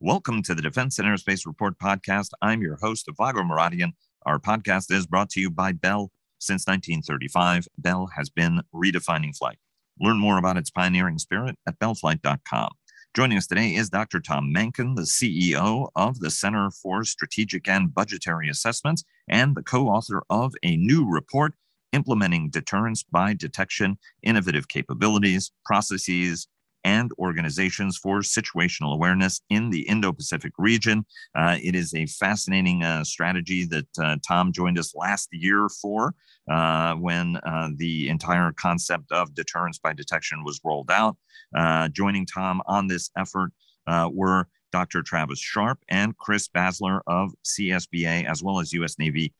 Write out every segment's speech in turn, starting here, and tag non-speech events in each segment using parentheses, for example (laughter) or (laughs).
Welcome to the Defense and Aerospace Report podcast. I'm your host, Vago Muradian. Our podcast is brought to you by Bell. Since 1935, Bell has been redefining flight. Learn more about its pioneering spirit at bellflight.com. Joining us today is Dr. Tom Mahnken, the CEO of the Center for Strategic and Budgetary Assessments and the co author of a new report implementing deterrence by detection, innovative capabilities, processes, and organizations for situational awareness in the Indo Pacific region. Uh, it is a fascinating uh, strategy that uh, Tom joined us last year for uh, when uh, the entire concept of deterrence by detection was rolled out. Uh, joining Tom on this effort were Dr. Travis Sharp and Chris Bassler of CSBA, as well as U.S. Navy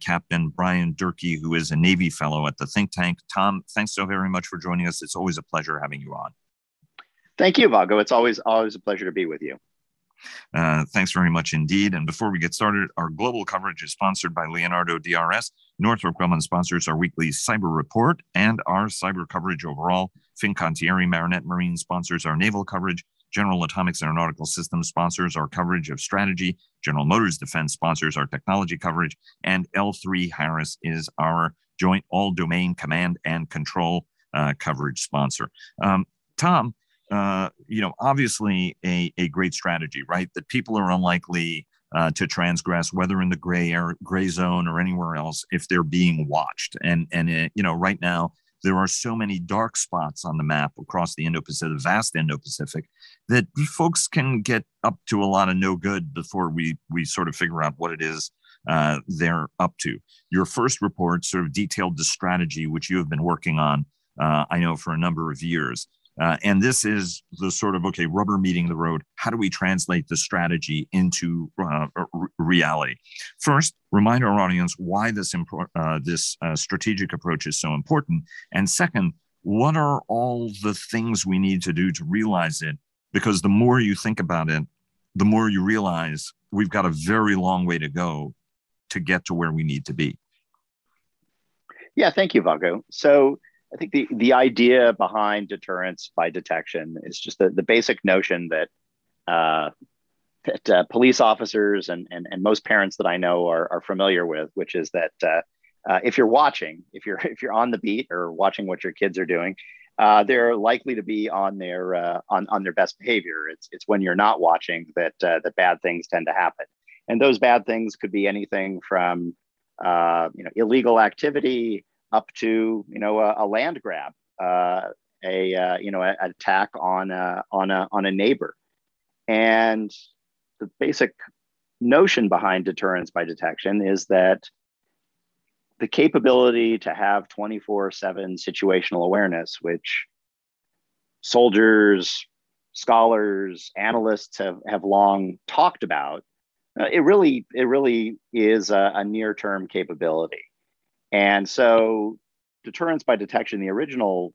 Captain Brian Durkee, who is a Navy fellow at the think tank. Tom, thanks so very much for joining us. It's always a pleasure having you on. Thank you, Vago. It's always always a pleasure to be with you. Uh, thanks very much indeed. And before we get started, our global coverage is sponsored by Leonardo DRS. Northrop Grumman sponsors our weekly cyber report and our cyber coverage overall. Fincantieri Marinette Marine sponsors our naval coverage. General Atomics Aeronautical Systems sponsors our coverage of strategy. General Motors Defense sponsors our technology coverage. And L3 Harris is our joint all domain command and control uh, coverage sponsor. Um, Tom, uh, you know, obviously a, a great strategy, right? That people are unlikely uh, to transgress, whether in the gray air, gray zone or anywhere else, if they're being watched. And and it, you know, right now there are so many dark spots on the map across the Indo-Pacific, vast Indo-Pacific, that folks can get up to a lot of no good before we we sort of figure out what it is uh, they're up to. Your first report sort of detailed the strategy which you have been working on, uh, I know, for a number of years. Uh, and this is the sort of okay, rubber meeting the road. How do we translate the strategy into uh, reality? First, remind our audience why this impor- uh, this uh, strategic approach is so important. And second, what are all the things we need to do to realize it? Because the more you think about it, the more you realize we've got a very long way to go to get to where we need to be. Yeah, thank you, Vago. So I think the, the idea behind deterrence by detection is just the, the basic notion that uh, that uh, police officers and, and, and most parents that I know are, are familiar with, which is that uh, uh if you're watching, if you're (laughs) if you're on the beat or watching what your kids are doing, uh, they're likely to be on their uh, on, on their best behavior. It's it's when you're not watching that that bad things tend to happen, and those bad things could be anything from you know illegal activity up to you know a, a land grab, uh, a uh, you know an attack on a, on a on a neighbor, and the basic notion behind deterrence by detection is that the capability to have 24/7 situational awareness, which soldiers, scholars, analysts have have long talked about. Uh, it really it really is a, a near term capability and so, deterrence by detection, the original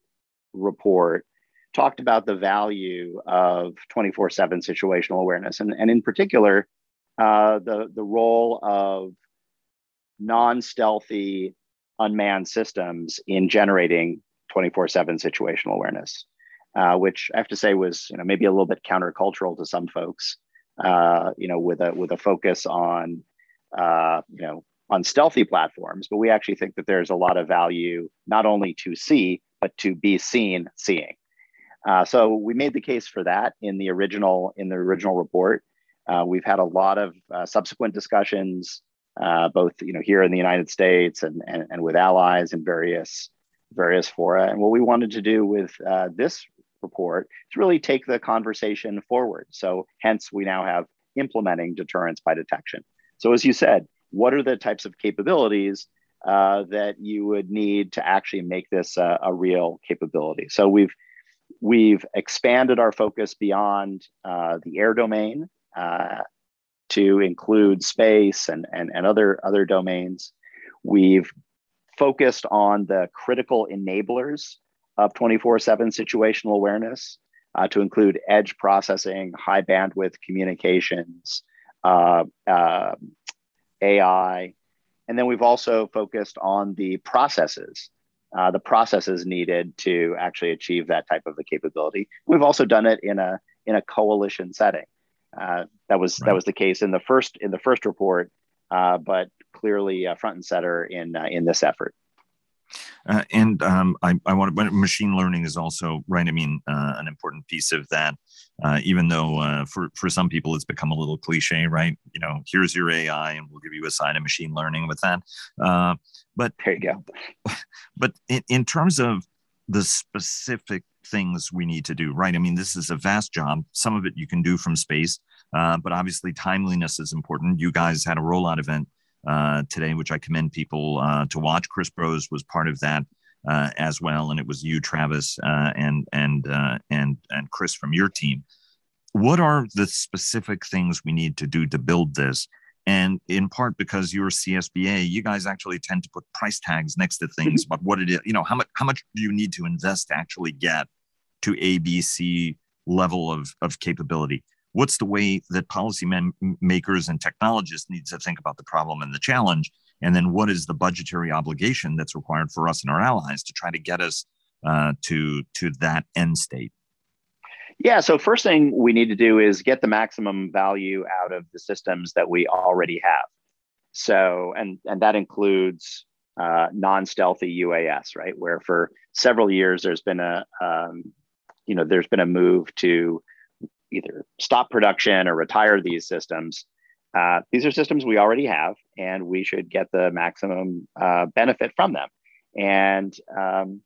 report talked about the value of 24 7 situational awareness, and, and in particular, uh, the, the role of non stealthy unmanned systems in generating 24 7 situational awareness, uh, which I have to say was you know, maybe a little bit countercultural to some folks, uh, you know, with a, with a focus on uh, you know on stealthy platforms, but we actually think that there's a lot of value not only to see, but to be seen seeing. Uh, so we made the case for that in the original in the original report. Uh, we've had a lot of uh, subsequent discussions, uh, both you know here in the United States and, and, and with allies in various various fora. And what we wanted to do with uh, this report is really take the conversation forward. So hence we now have implementing deterrence by detection. So as you said, what are the types of capabilities uh, that you would need to actually make this a, real capability. So we've we've expanded our focus beyond uh, the air domain uh, to include space and, and, and other other domains. We've focused on the critical enablers of 24/7 situational awareness uh, to include edge processing, high bandwidth communications, uh, AI. And then we've also focused on the processes, uh, the processes needed to actually achieve that type of a capability. We've also done it in a, in a coalition setting. Uh, that was right. that was the case in the first in the first report, uh, but clearly uh, front and center in uh, in this effort. Uh, and um, I, I want to, machine learning is also right. I mean, uh, an important piece of that. Uh, even though uh, for for some people it's become a little cliche, right? You know, here's your AI, and we'll give you a side of machine learning with that. Uh, but there you go. (laughs) But in, in terms of the specific things we need to do, right? I mean, this is a vast job. Some of it you can do from space, uh, but obviously timeliness is important. You guys had a rollout event uh, today, which I commend people uh, to watch. Chris Brose was part of that uh, as well, and it was you, Travis, uh, and and uh, and and Chris from your team. What are the specific things we need to do to build this? And in part because you're CSBA, you guys actually tend to put price tags next to things mm-hmm. about what it is. You know, how much how much do you need to invest to actually get to ABC level of of capability? what's the way that policy makers and technologists need to think about the problem and the challenge and then what is the budgetary obligation that's required for us and our allies to try to get us uh, to to that end state? Yeah so first thing we need to do is get the maximum value out of the systems that we already have. So and and that includes uh, non-stealthy uas right? Where for several years there's been a um, you know there's been a move to either stop production or retire these systems. Uh, these are systems we already have, and we should get the maximum uh, benefit from them. And um,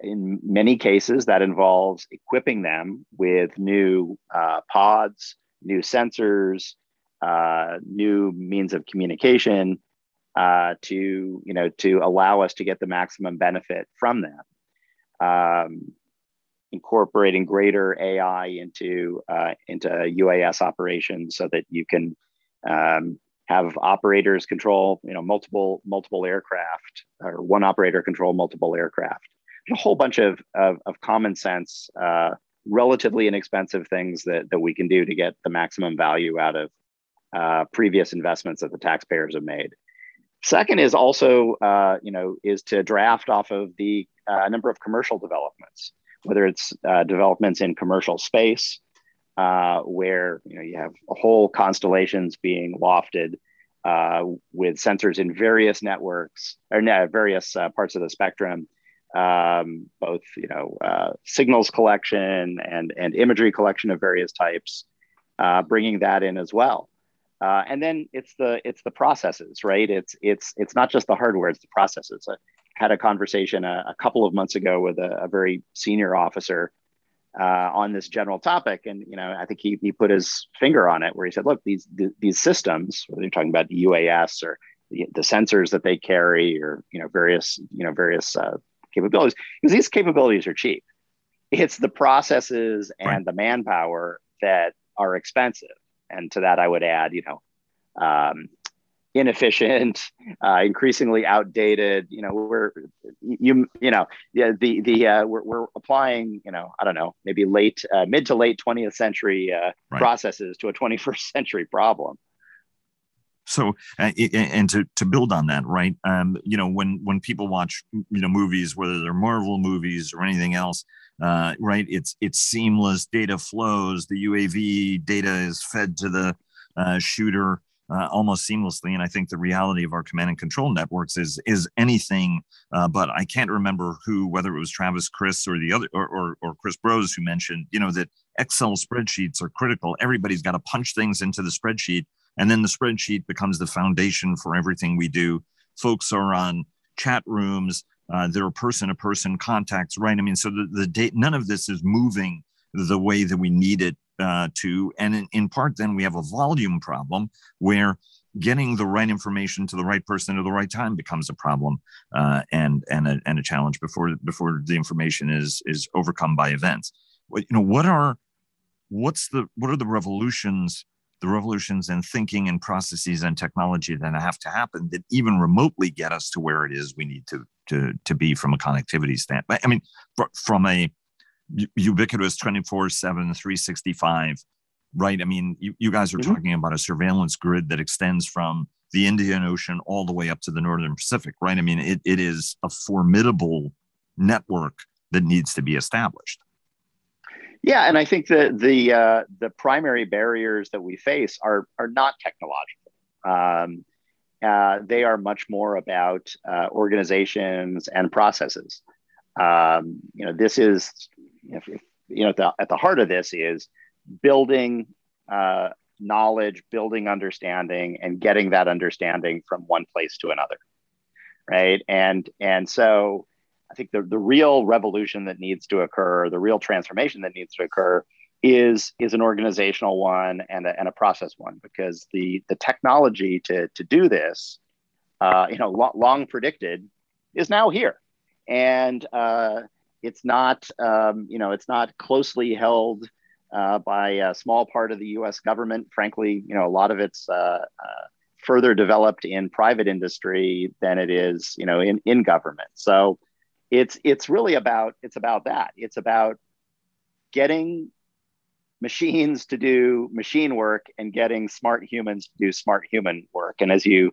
in many cases, that involves equipping them with new uh, pods, new sensors, uh, new means of communication uh, to you know to allow us to get the maximum benefit from them. Um, incorporating greater AI into uh, into UAS operations so that you can um, have operators control you know multiple multiple aircraft or one operator control multiple aircraft. A whole bunch of of, of common sense, uh, relatively inexpensive things that that we can do to get the maximum value out of uh, previous investments that the taxpayers have made. Second is also, uh, you know, is to draft off of the uh, number of commercial developments whether it's uh, developments in commercial space, uh, where you know you have whole constellations being lofted uh, with sensors in various networks or various uh, parts of the spectrum, um, both you know uh, signals collection and and imagery collection of various types, uh, bringing that in as well. and then it's the it's the processes, right? It's it's it's not just the hardware; it's the processes I had a conversation a, a couple of months ago with a, a very senior officer uh, on this general topic, and you know, I think he he put his finger on it, where he said, "Look, these th- these systems, whether you're talking about the UAS or the, the, sensors that they carry, or you know, various you know various uh, capabilities, because these capabilities are cheap. It's the processes and right. the manpower that are expensive, and to that, I would add, you know, um, inefficient, (laughs) uh, increasingly outdated. You know, we're you you know yeah the the uh, we're, we're applying you know I don't know maybe late uh, mid to late 20th century uh, right. processes to a 21st (laughs) century problem. So, uh, and to, to build on that, right? Um, you know, when when people watch, you know, movies, whether they're Marvel movies or anything else, uh, right? It's it's seamless. Data flows. The UAV data is fed to the uh, shooter uh, almost seamlessly. And I think the reality of our command and control networks is is anything. Uh, but I can't remember who, whether it was Travis, Chris, or the other, or, or, or Chris Brose, who mentioned, you know, that Excel spreadsheets are critical. Everybody's got to punch things into the spreadsheet, and then the spreadsheet becomes the foundation for everything we do. Folks are on chat rooms. Uh, there are person-to-person contacts, right? I mean, so the, the date, none of this is moving the way that we need it uh, to. And in, in part, then we have a volume problem where getting the right information to the right person at the right time becomes a problem uh, and and a, and a challenge before before the information is is overcome by events. You know what are what's the what are the revolutions the revolutions in thinking and processes and technology that have to happen that even remotely get us to where it is we need to to to be from a connectivity standpoint. I mean, from a ubiquitous 24 7 365 right i mean you, you guys are mm-hmm. talking about a surveillance grid that extends from the indian ocean all the way up to the northern pacific right i mean it, it is a formidable network that needs to be established Yeah, and I think that the uh, the primary barriers that we face are are not technological. Um, uh, they are much more about uh, organizations and processes. Um, you know, this is if, if, you know at the, at the heart of this is building uh, knowledge, building understanding, and getting that understanding from one place to another, right? And and so I think the, the real revolution that needs to occur, the real transformation that needs to occur is, is an organizational one and a, and a process one because the, the technology to, to do this, uh, you know, lo- long predicted is now here. And uh, it's not, um, you know, it's not closely held uh, by a small part of the U.S. government. Frankly, you know, a lot of it's uh, uh, further developed in private industry than it is, you know, in, in government. So it's it's really about it's about that it's about getting machines to do machine work and getting smart humans to do smart human work and as you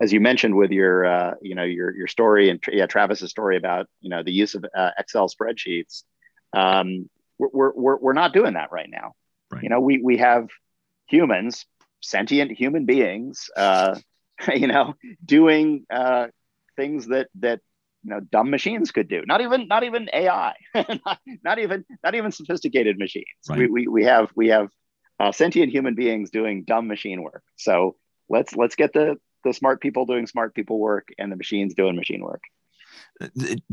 as you mentioned with your uh, you know your your story and yeah travis's story about you know the use of uh, excel spreadsheets um, we're, we're we're not doing that right now. Right. you know we we have humans sentient human beings uh, (laughs) you know doing uh, things that that you know dumb machines could do. Not even not even ai (laughs) not, not, even not even sophisticated machines. Right. we, we, we have we have uh, sentient human beings doing dumb machine work. So let's let's get the the smart people doing smart people work and the machines doing machine work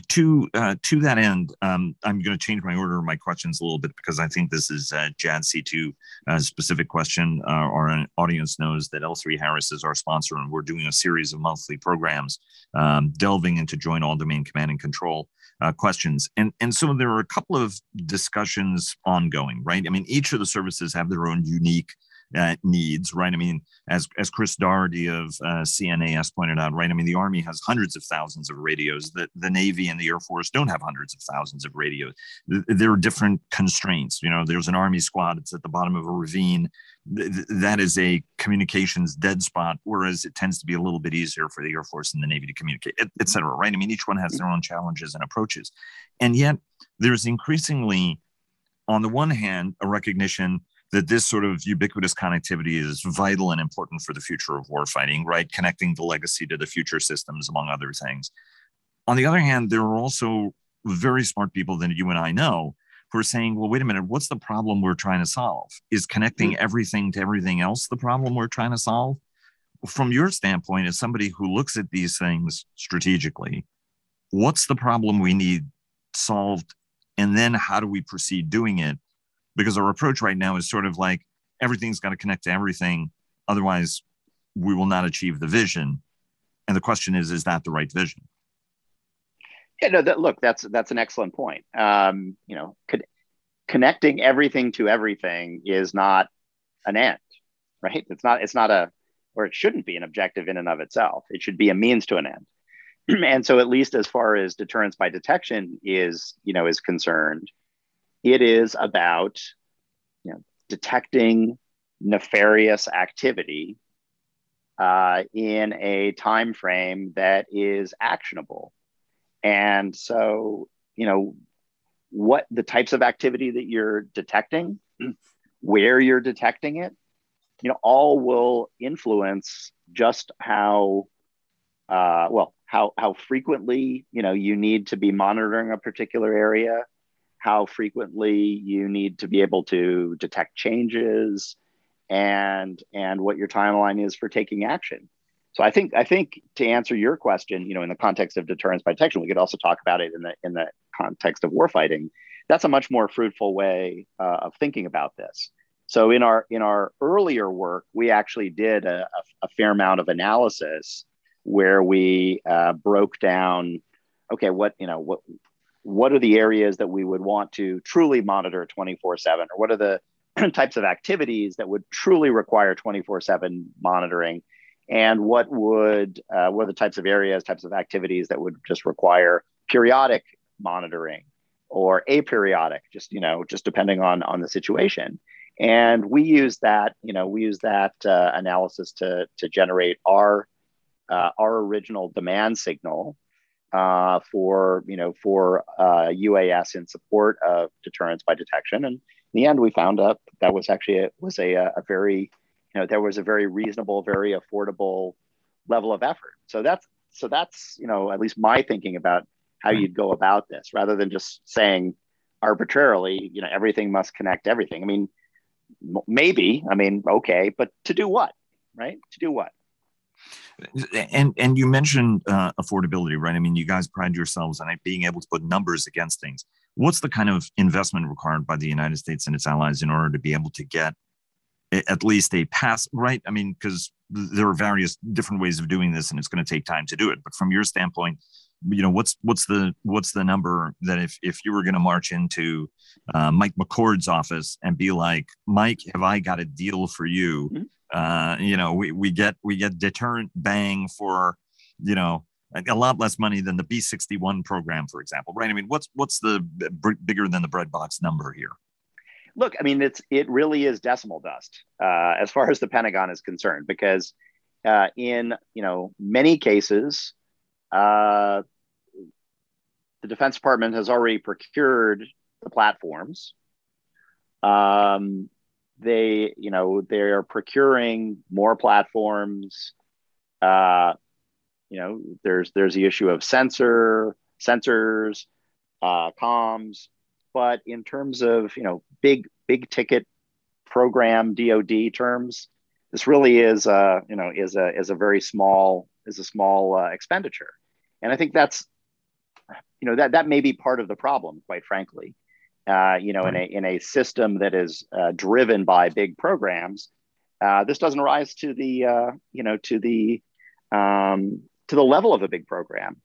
to uh, to that end, um, I'm going to change my order of my questions a little bit because I think this is a JADC2 uh, specific question. Uh, our audience knows that L3 Harris is our sponsor, and we're doing a series of monthly programs um, delving into joint all domain command and control. Uh, questions and and so there are a couple of discussions ongoing right i mean each of the services have their own unique uh, needs, right? I mean, as as Chris Dougherty of uh, CNAS pointed out, right? I mean, the Army has hundreds of thousands of radios. The the Navy and the Air Force don't have hundreds of thousands of radios. There are different constraints. You know, there's an Army squad. It's at the bottom of a ravine. That is a communications dead spot, whereas it tends to be a little bit easier for the Air Force and the Navy to communicate, et cetera, right? I mean, each one has their own challenges and approaches. And yet, there's increasingly, on the one hand, a recognition that this sort of ubiquitous connectivity is vital and important for the future of warfighting, right? Connecting the legacy to the future systems, among other things. On the other hand, there are also very smart people that you and I know who are saying, well, wait a minute, what's the problem we're trying to solve? Is connecting mm-hmm. everything to everything else the problem we're trying to solve? From your standpoint, as somebody who looks at these things strategically, what's the problem we need solved? And then how do we proceed doing it? Because our approach right now is sort of like everything's got to connect to everything otherwise we will not achieve the vision. And the question is is that the right vision? Yeah no that, look that's that's an excellent point. Um, you know co- connecting everything to everything is not an end right? It's not it's not a or it shouldn't be an objective in and of itself. It should be a means to an end. (clears throat) And so at least as far as deterrence by detection is you know is concerned it is about you know, detecting nefarious activity uh, in a time frame that is actionable. And so, you know, what the types of activity that you're detecting, (clears throat) where you're detecting it, you know, all will influence just how uh, well how how frequently you know you need to be monitoring a particular area how frequently you need to be able to detect changes and and what your timeline is for taking action. So i think i think to answer your question you know in the context of deterrence by detection we could also talk about it in the in the context of warfighting. That's a much more fruitful way uh, of thinking about this. So in our in our earlier work we actually did a, a, a fair amount of analysis where we uh, broke down okay what you know what what are the areas that we would want to truly monitor 24 7 or what are the (clears throat) types of activities that would truly require 24 7 monitoring? And what would uh, what are the types of areas types of activities that would just require periodic monitoring or aperiodic just you know just depending on on the situation? And we use that you know we use that uh, analysis to to generate our uh, our original demand signal uh, for you know for uh, UAS in support of deterrence by detection. And in the end, we found out that was actually a, was a, a very you know there was a very reasonable, very affordable level of effort. So that's so that's you know at least my thinking about how you'd go about this, rather than just saying arbitrarily, you know, everything must connect everything. I mean, maybe. I mean, okay, but to do what? Right? To do what? And and you mentioned uh, affordability right? I mean you guys pride yourselves on being able to put numbers against things. What's the kind of investment required by the united states and its allies in order to be able to get at least a pass right? I mean because there are various different ways of doing this and it's going to take time to do it. But from your standpoint you know what's what's the what's the number that if if you were going to march into uh, mike mccord's office and be like mike have i got a deal for you mm-hmm uh, you know, we, we get we get deterrent bang for, you know, a lot less money than the B61 program, for example, right? I mean, what's what's the b- bigger than the breadbox number here? Look, I mean, it's it really is decimal dust uh, as far as the Pentagon is concerned, because uh, in you know many cases, uh, the Defense Department has already procured the platforms. Um, they you know they're procuring more platforms uh, you know there's there's the issue of sensor sensors uh, comms. But in terms of you know big big ticket program dod terms this really is uh you know is a is a very small is a small uh, expenditure. And i think that's you know that that may be part of the problem quite frankly uh, you know, in a in a system that is uh, driven by big programs, uh, this doesn't rise to the uh, you know to the um, to the level of a big program.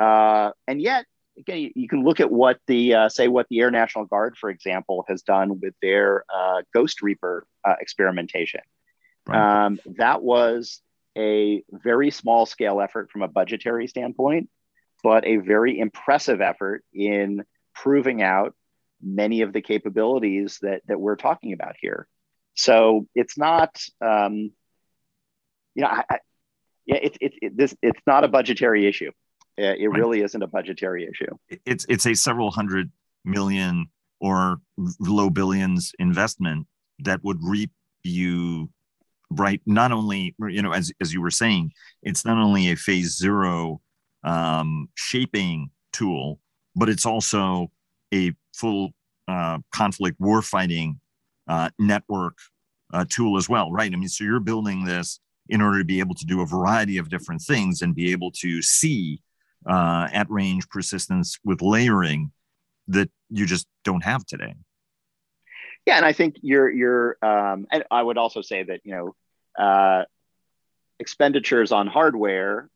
Uh, and yet, again, you, you, can look at what the uh, say what the Air National Guard, for example, has done with their Ghost Reaper experimentation. Right. Um, that was a very small scale effort from a budgetary standpoint, but a very impressive effort in proving out many of the capabilities that that we're talking about here. So it's not, um, you know, I, I, yeah, it's it's it, this it's not a budgetary issue. It right. really isn't a budgetary issue. It's it's a several hundred million or low billions investment that would reap you right not only you know as, as you were saying it's not only a phase zero um, shaping tool but it's also a full uh, conflict warfighting uh, network uh, tool as well, right? I mean, so you're building this in order to be able to do a variety of different things and be able to see uh, at range persistence with layering that you just don't have today. Yeah, and I think you're you're, um, and I would also say that you know uh, expenditures on hardware,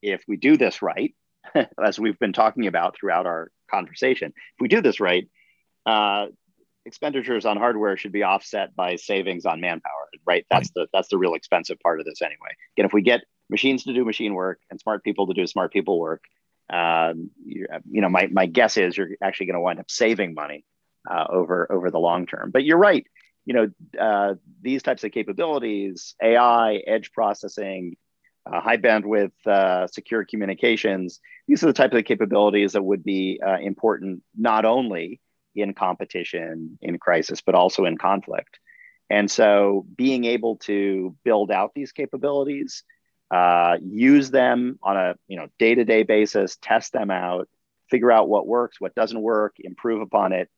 if we do this right, (laughs) as we've been talking about throughout our conversation. If we do this right, uh, expenditures on hardware should be offset by savings on manpower. Right? That's the that's the real expensive part of this anyway. Again, if we get machines to do machine work and smart people to do smart people work, um, you, you, know, my my guess is you're actually going to wind up saving money uh, over over the long term. But you're right. You know, uh, these types of capabilities, AI, edge processing, uh, high bandwidth uh, secure communications. These are the type of the capabilities that would be uh, important not only in competition, in crisis, but also in conflict. And so being able to build out these capabilities, uh, use them on a you know day-to-day basis, test them out, figure out what works, what doesn't work, improve upon it,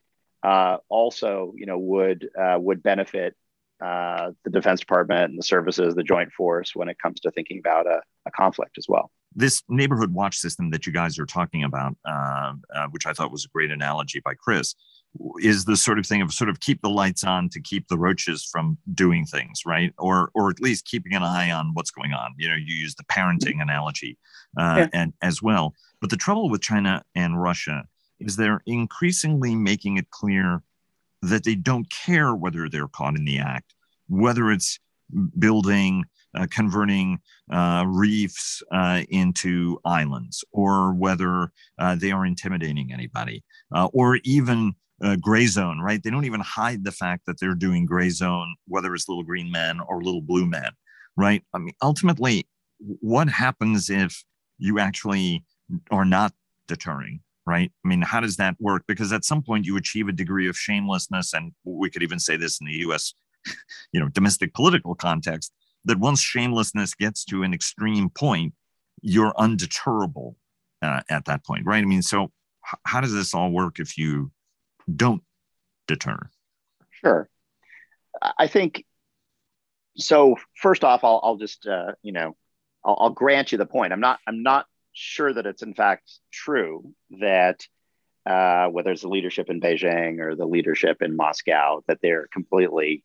uh, also you know would uh, would benefit uh, the Defense Department and the services, the Joint Force, when it comes to thinking about a, a conflict as well. This neighborhood watch system that you guys are talking about, uh, uh, which I thought was a great analogy by Chris, is the sort of thing of sort of keep the lights on to keep the roaches from doing things, right? Or or at least keeping an eye on what's going on. You know, you use the parenting analogy uh, yeah. and as well. But the trouble with China and Russia is they're increasingly making it clear that they don't care whether they're caught in the act, whether it's building, uh, converting uh, reefs uh, into islands, or whether uh, they are intimidating anybody, uh, or even gray zone, right? They don't even hide the fact that they're doing gray zone, whether it's little green men or little blue men, right? I mean, ultimately, what happens if you actually are not deterring right? I mean how does that work? Because at some point you achieve a degree of shamelessness and we could even say this in the us (laughs) you know domestic political context that once shamelessness gets to an extreme point you're undeterrable uh, at that point right? I mean so h- how does this all work if you don't deter? Sure. I think so first off i'll, I'll just uh, you know I'll, I'll grant you the point. I'm not i'm not sure that it's in fact true that uh, whether it's the leadership in Beijing or the leadership in Moscow, that they're completely,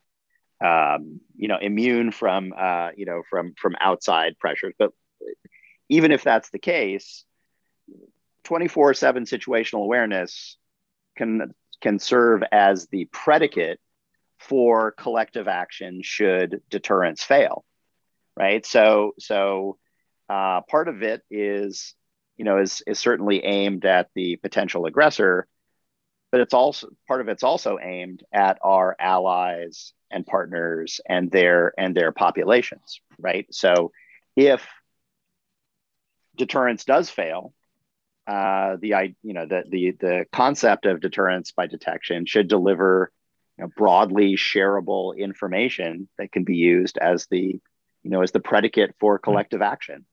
um, you know, immune from, uh, you know, from from outside pressures. But even if that's the case, twenty four seven situational awareness can can serve as the predicate for collective action should deterrence fail, right? So so uh, part of it is, you know, is is certainly aimed at the potential aggressor, but it's also part of it's also aimed at our allies and partners and their and their populations, right? So, if deterrence does fail, uh, the you know the the the concept of deterrence by detection should deliver you know, broadly shareable information that can be used as the you know as the predicate for collective action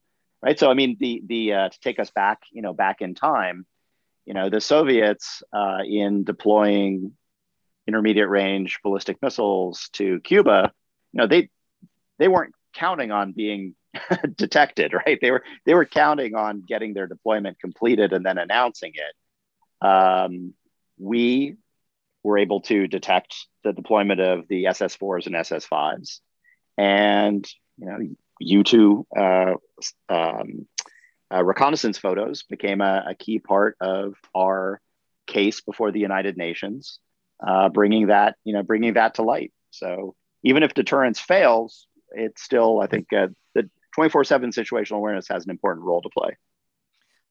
right? So I mean, the the uh, to take us back, you know, back in time, you know, the Soviets uh, in deploying intermediate range ballistic missiles to Cuba, you know, they they weren't counting on being (laughs) detected, right? They were they were counting on getting their deployment completed and then announcing it. Um, we were able to detect the deployment of the SS4s and SS5s, and you know U2 uh, um, uh, reconnaissance photos became a, a, key part of our case before the United Nations, uh, bringing that you know bringing that to light. So even if deterrence fails, it's still I think uh, the 24/7 situational awareness has an important role to play.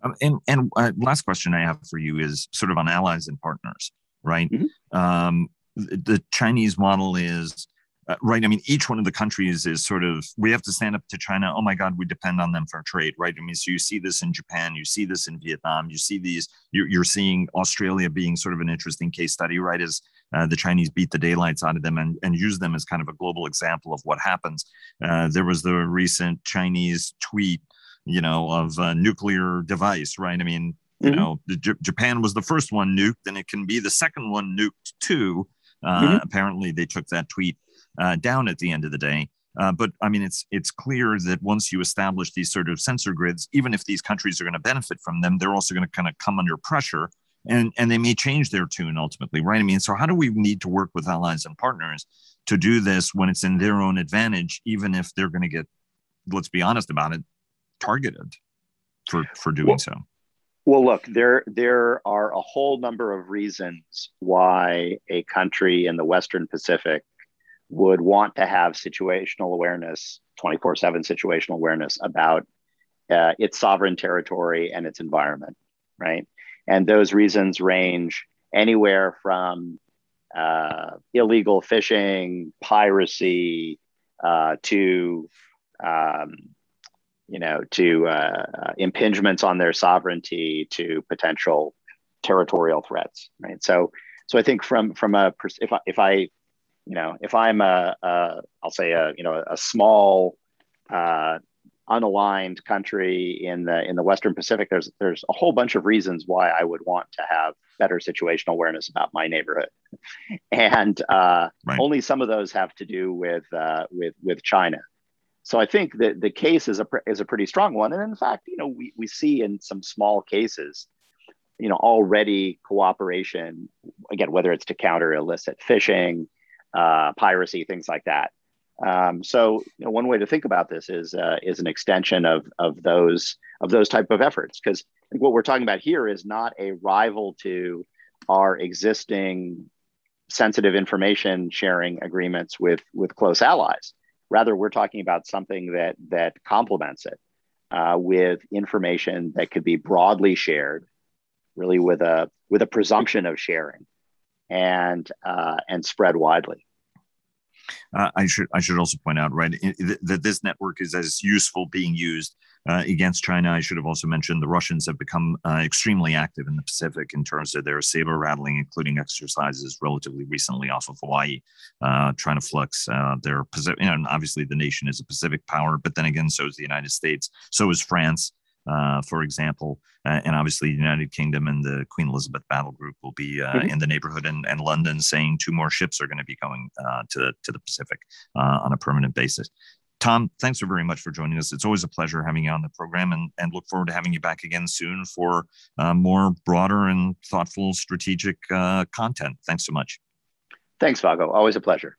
Um, and and uh, last question I have for you is sort of on allies and partners, right? Mm-hmm. Um, the Chinese model is uh, right? I mean, each one of the countries is sort of, we have to stand up to China. Oh my God, we depend on them for trade, right? I mean, so you see this in Japan, you see this in Vietnam, you see these, you're, you're seeing Australia being sort of an interesting case study, right? As uh, the Chinese beat the daylights out of them and, and use them as kind of a global example of what happens. Uh, there was the recent Chinese tweet, you know, of a nuclear device, right? I mean, you mm-hmm. know, J- Japan was the first one nuked, and it can be the second one nuked too. Uh, mm-hmm. Apparently, they took that tweet uh, down at the end of the day. Uh, but I mean, it's it's clear that once you establish these sort of sensor grids, even if these countries are going to benefit from them, they're also going to kind of come under pressure, and and they may change their tune ultimately, right? I mean, so how do we need to work with allies and partners to do this when it's in their own advantage, even if they're going to get, let's be honest about it, targeted for for doing well, so? Well, look, there there are a whole number of reasons why a country in the Western Pacific would want to have situational awareness, 24 7 situational awareness about uh, its sovereign territory and its environment, right? And those reasons range anywhere from uh, illegal fishing, piracy, uh, to um, you know, to uh, uh, impingements on their sovereignty, to potential territorial threats, right? So, so I think from from a if I, if I you know, if I'm a, a I'll say a, you know, a small, uh, unaligned country in the in the Western Pacific, there's there's a whole bunch of reasons why I would want to have better situational awareness about my neighborhood, (laughs) and uh, right. only some of those have to do with uh, with with China. So I think that the case is a is a pretty strong one, and in fact, you know, we we see in some small cases, you know, already cooperation again, whether it's to counter illicit fishing uh, piracy, things like that. Um, so you know, one way to think about this is uh, is an extension of of those of those type of efforts because what we're talking about here is not a rival to our existing sensitive information sharing agreements with with close allies. Rather, we're talking about something that that complements it uh, with information that could be broadly shared, really with a with a presumption of sharing and uh, and spread widely. Uh, I should I should also point out right that this network is as useful being used uh, against China. I should have also mentioned the Russians have become uh, extremely active in the Pacific in terms of their saber rattling, including exercises relatively recently off of Hawaii, uh, trying to flex uh, their Pacific. You know, obviously, the nation is a Pacific power, but then again, so is the United States, so is France. Uh, for example, uh, and obviously the United Kingdom and the Queen Elizabeth Battle Group will be uh, mm-hmm. in the neighborhood, and, and London saying two more ships are going to be going uh, to to the Pacific uh, on a permanent basis. Tom, thanks so very much for joining us. It's always a pleasure having you on the program, and and look forward to having you back again soon for more broader and thoughtful strategic content. Thanks so much. Thanks, Vago. Always a pleasure.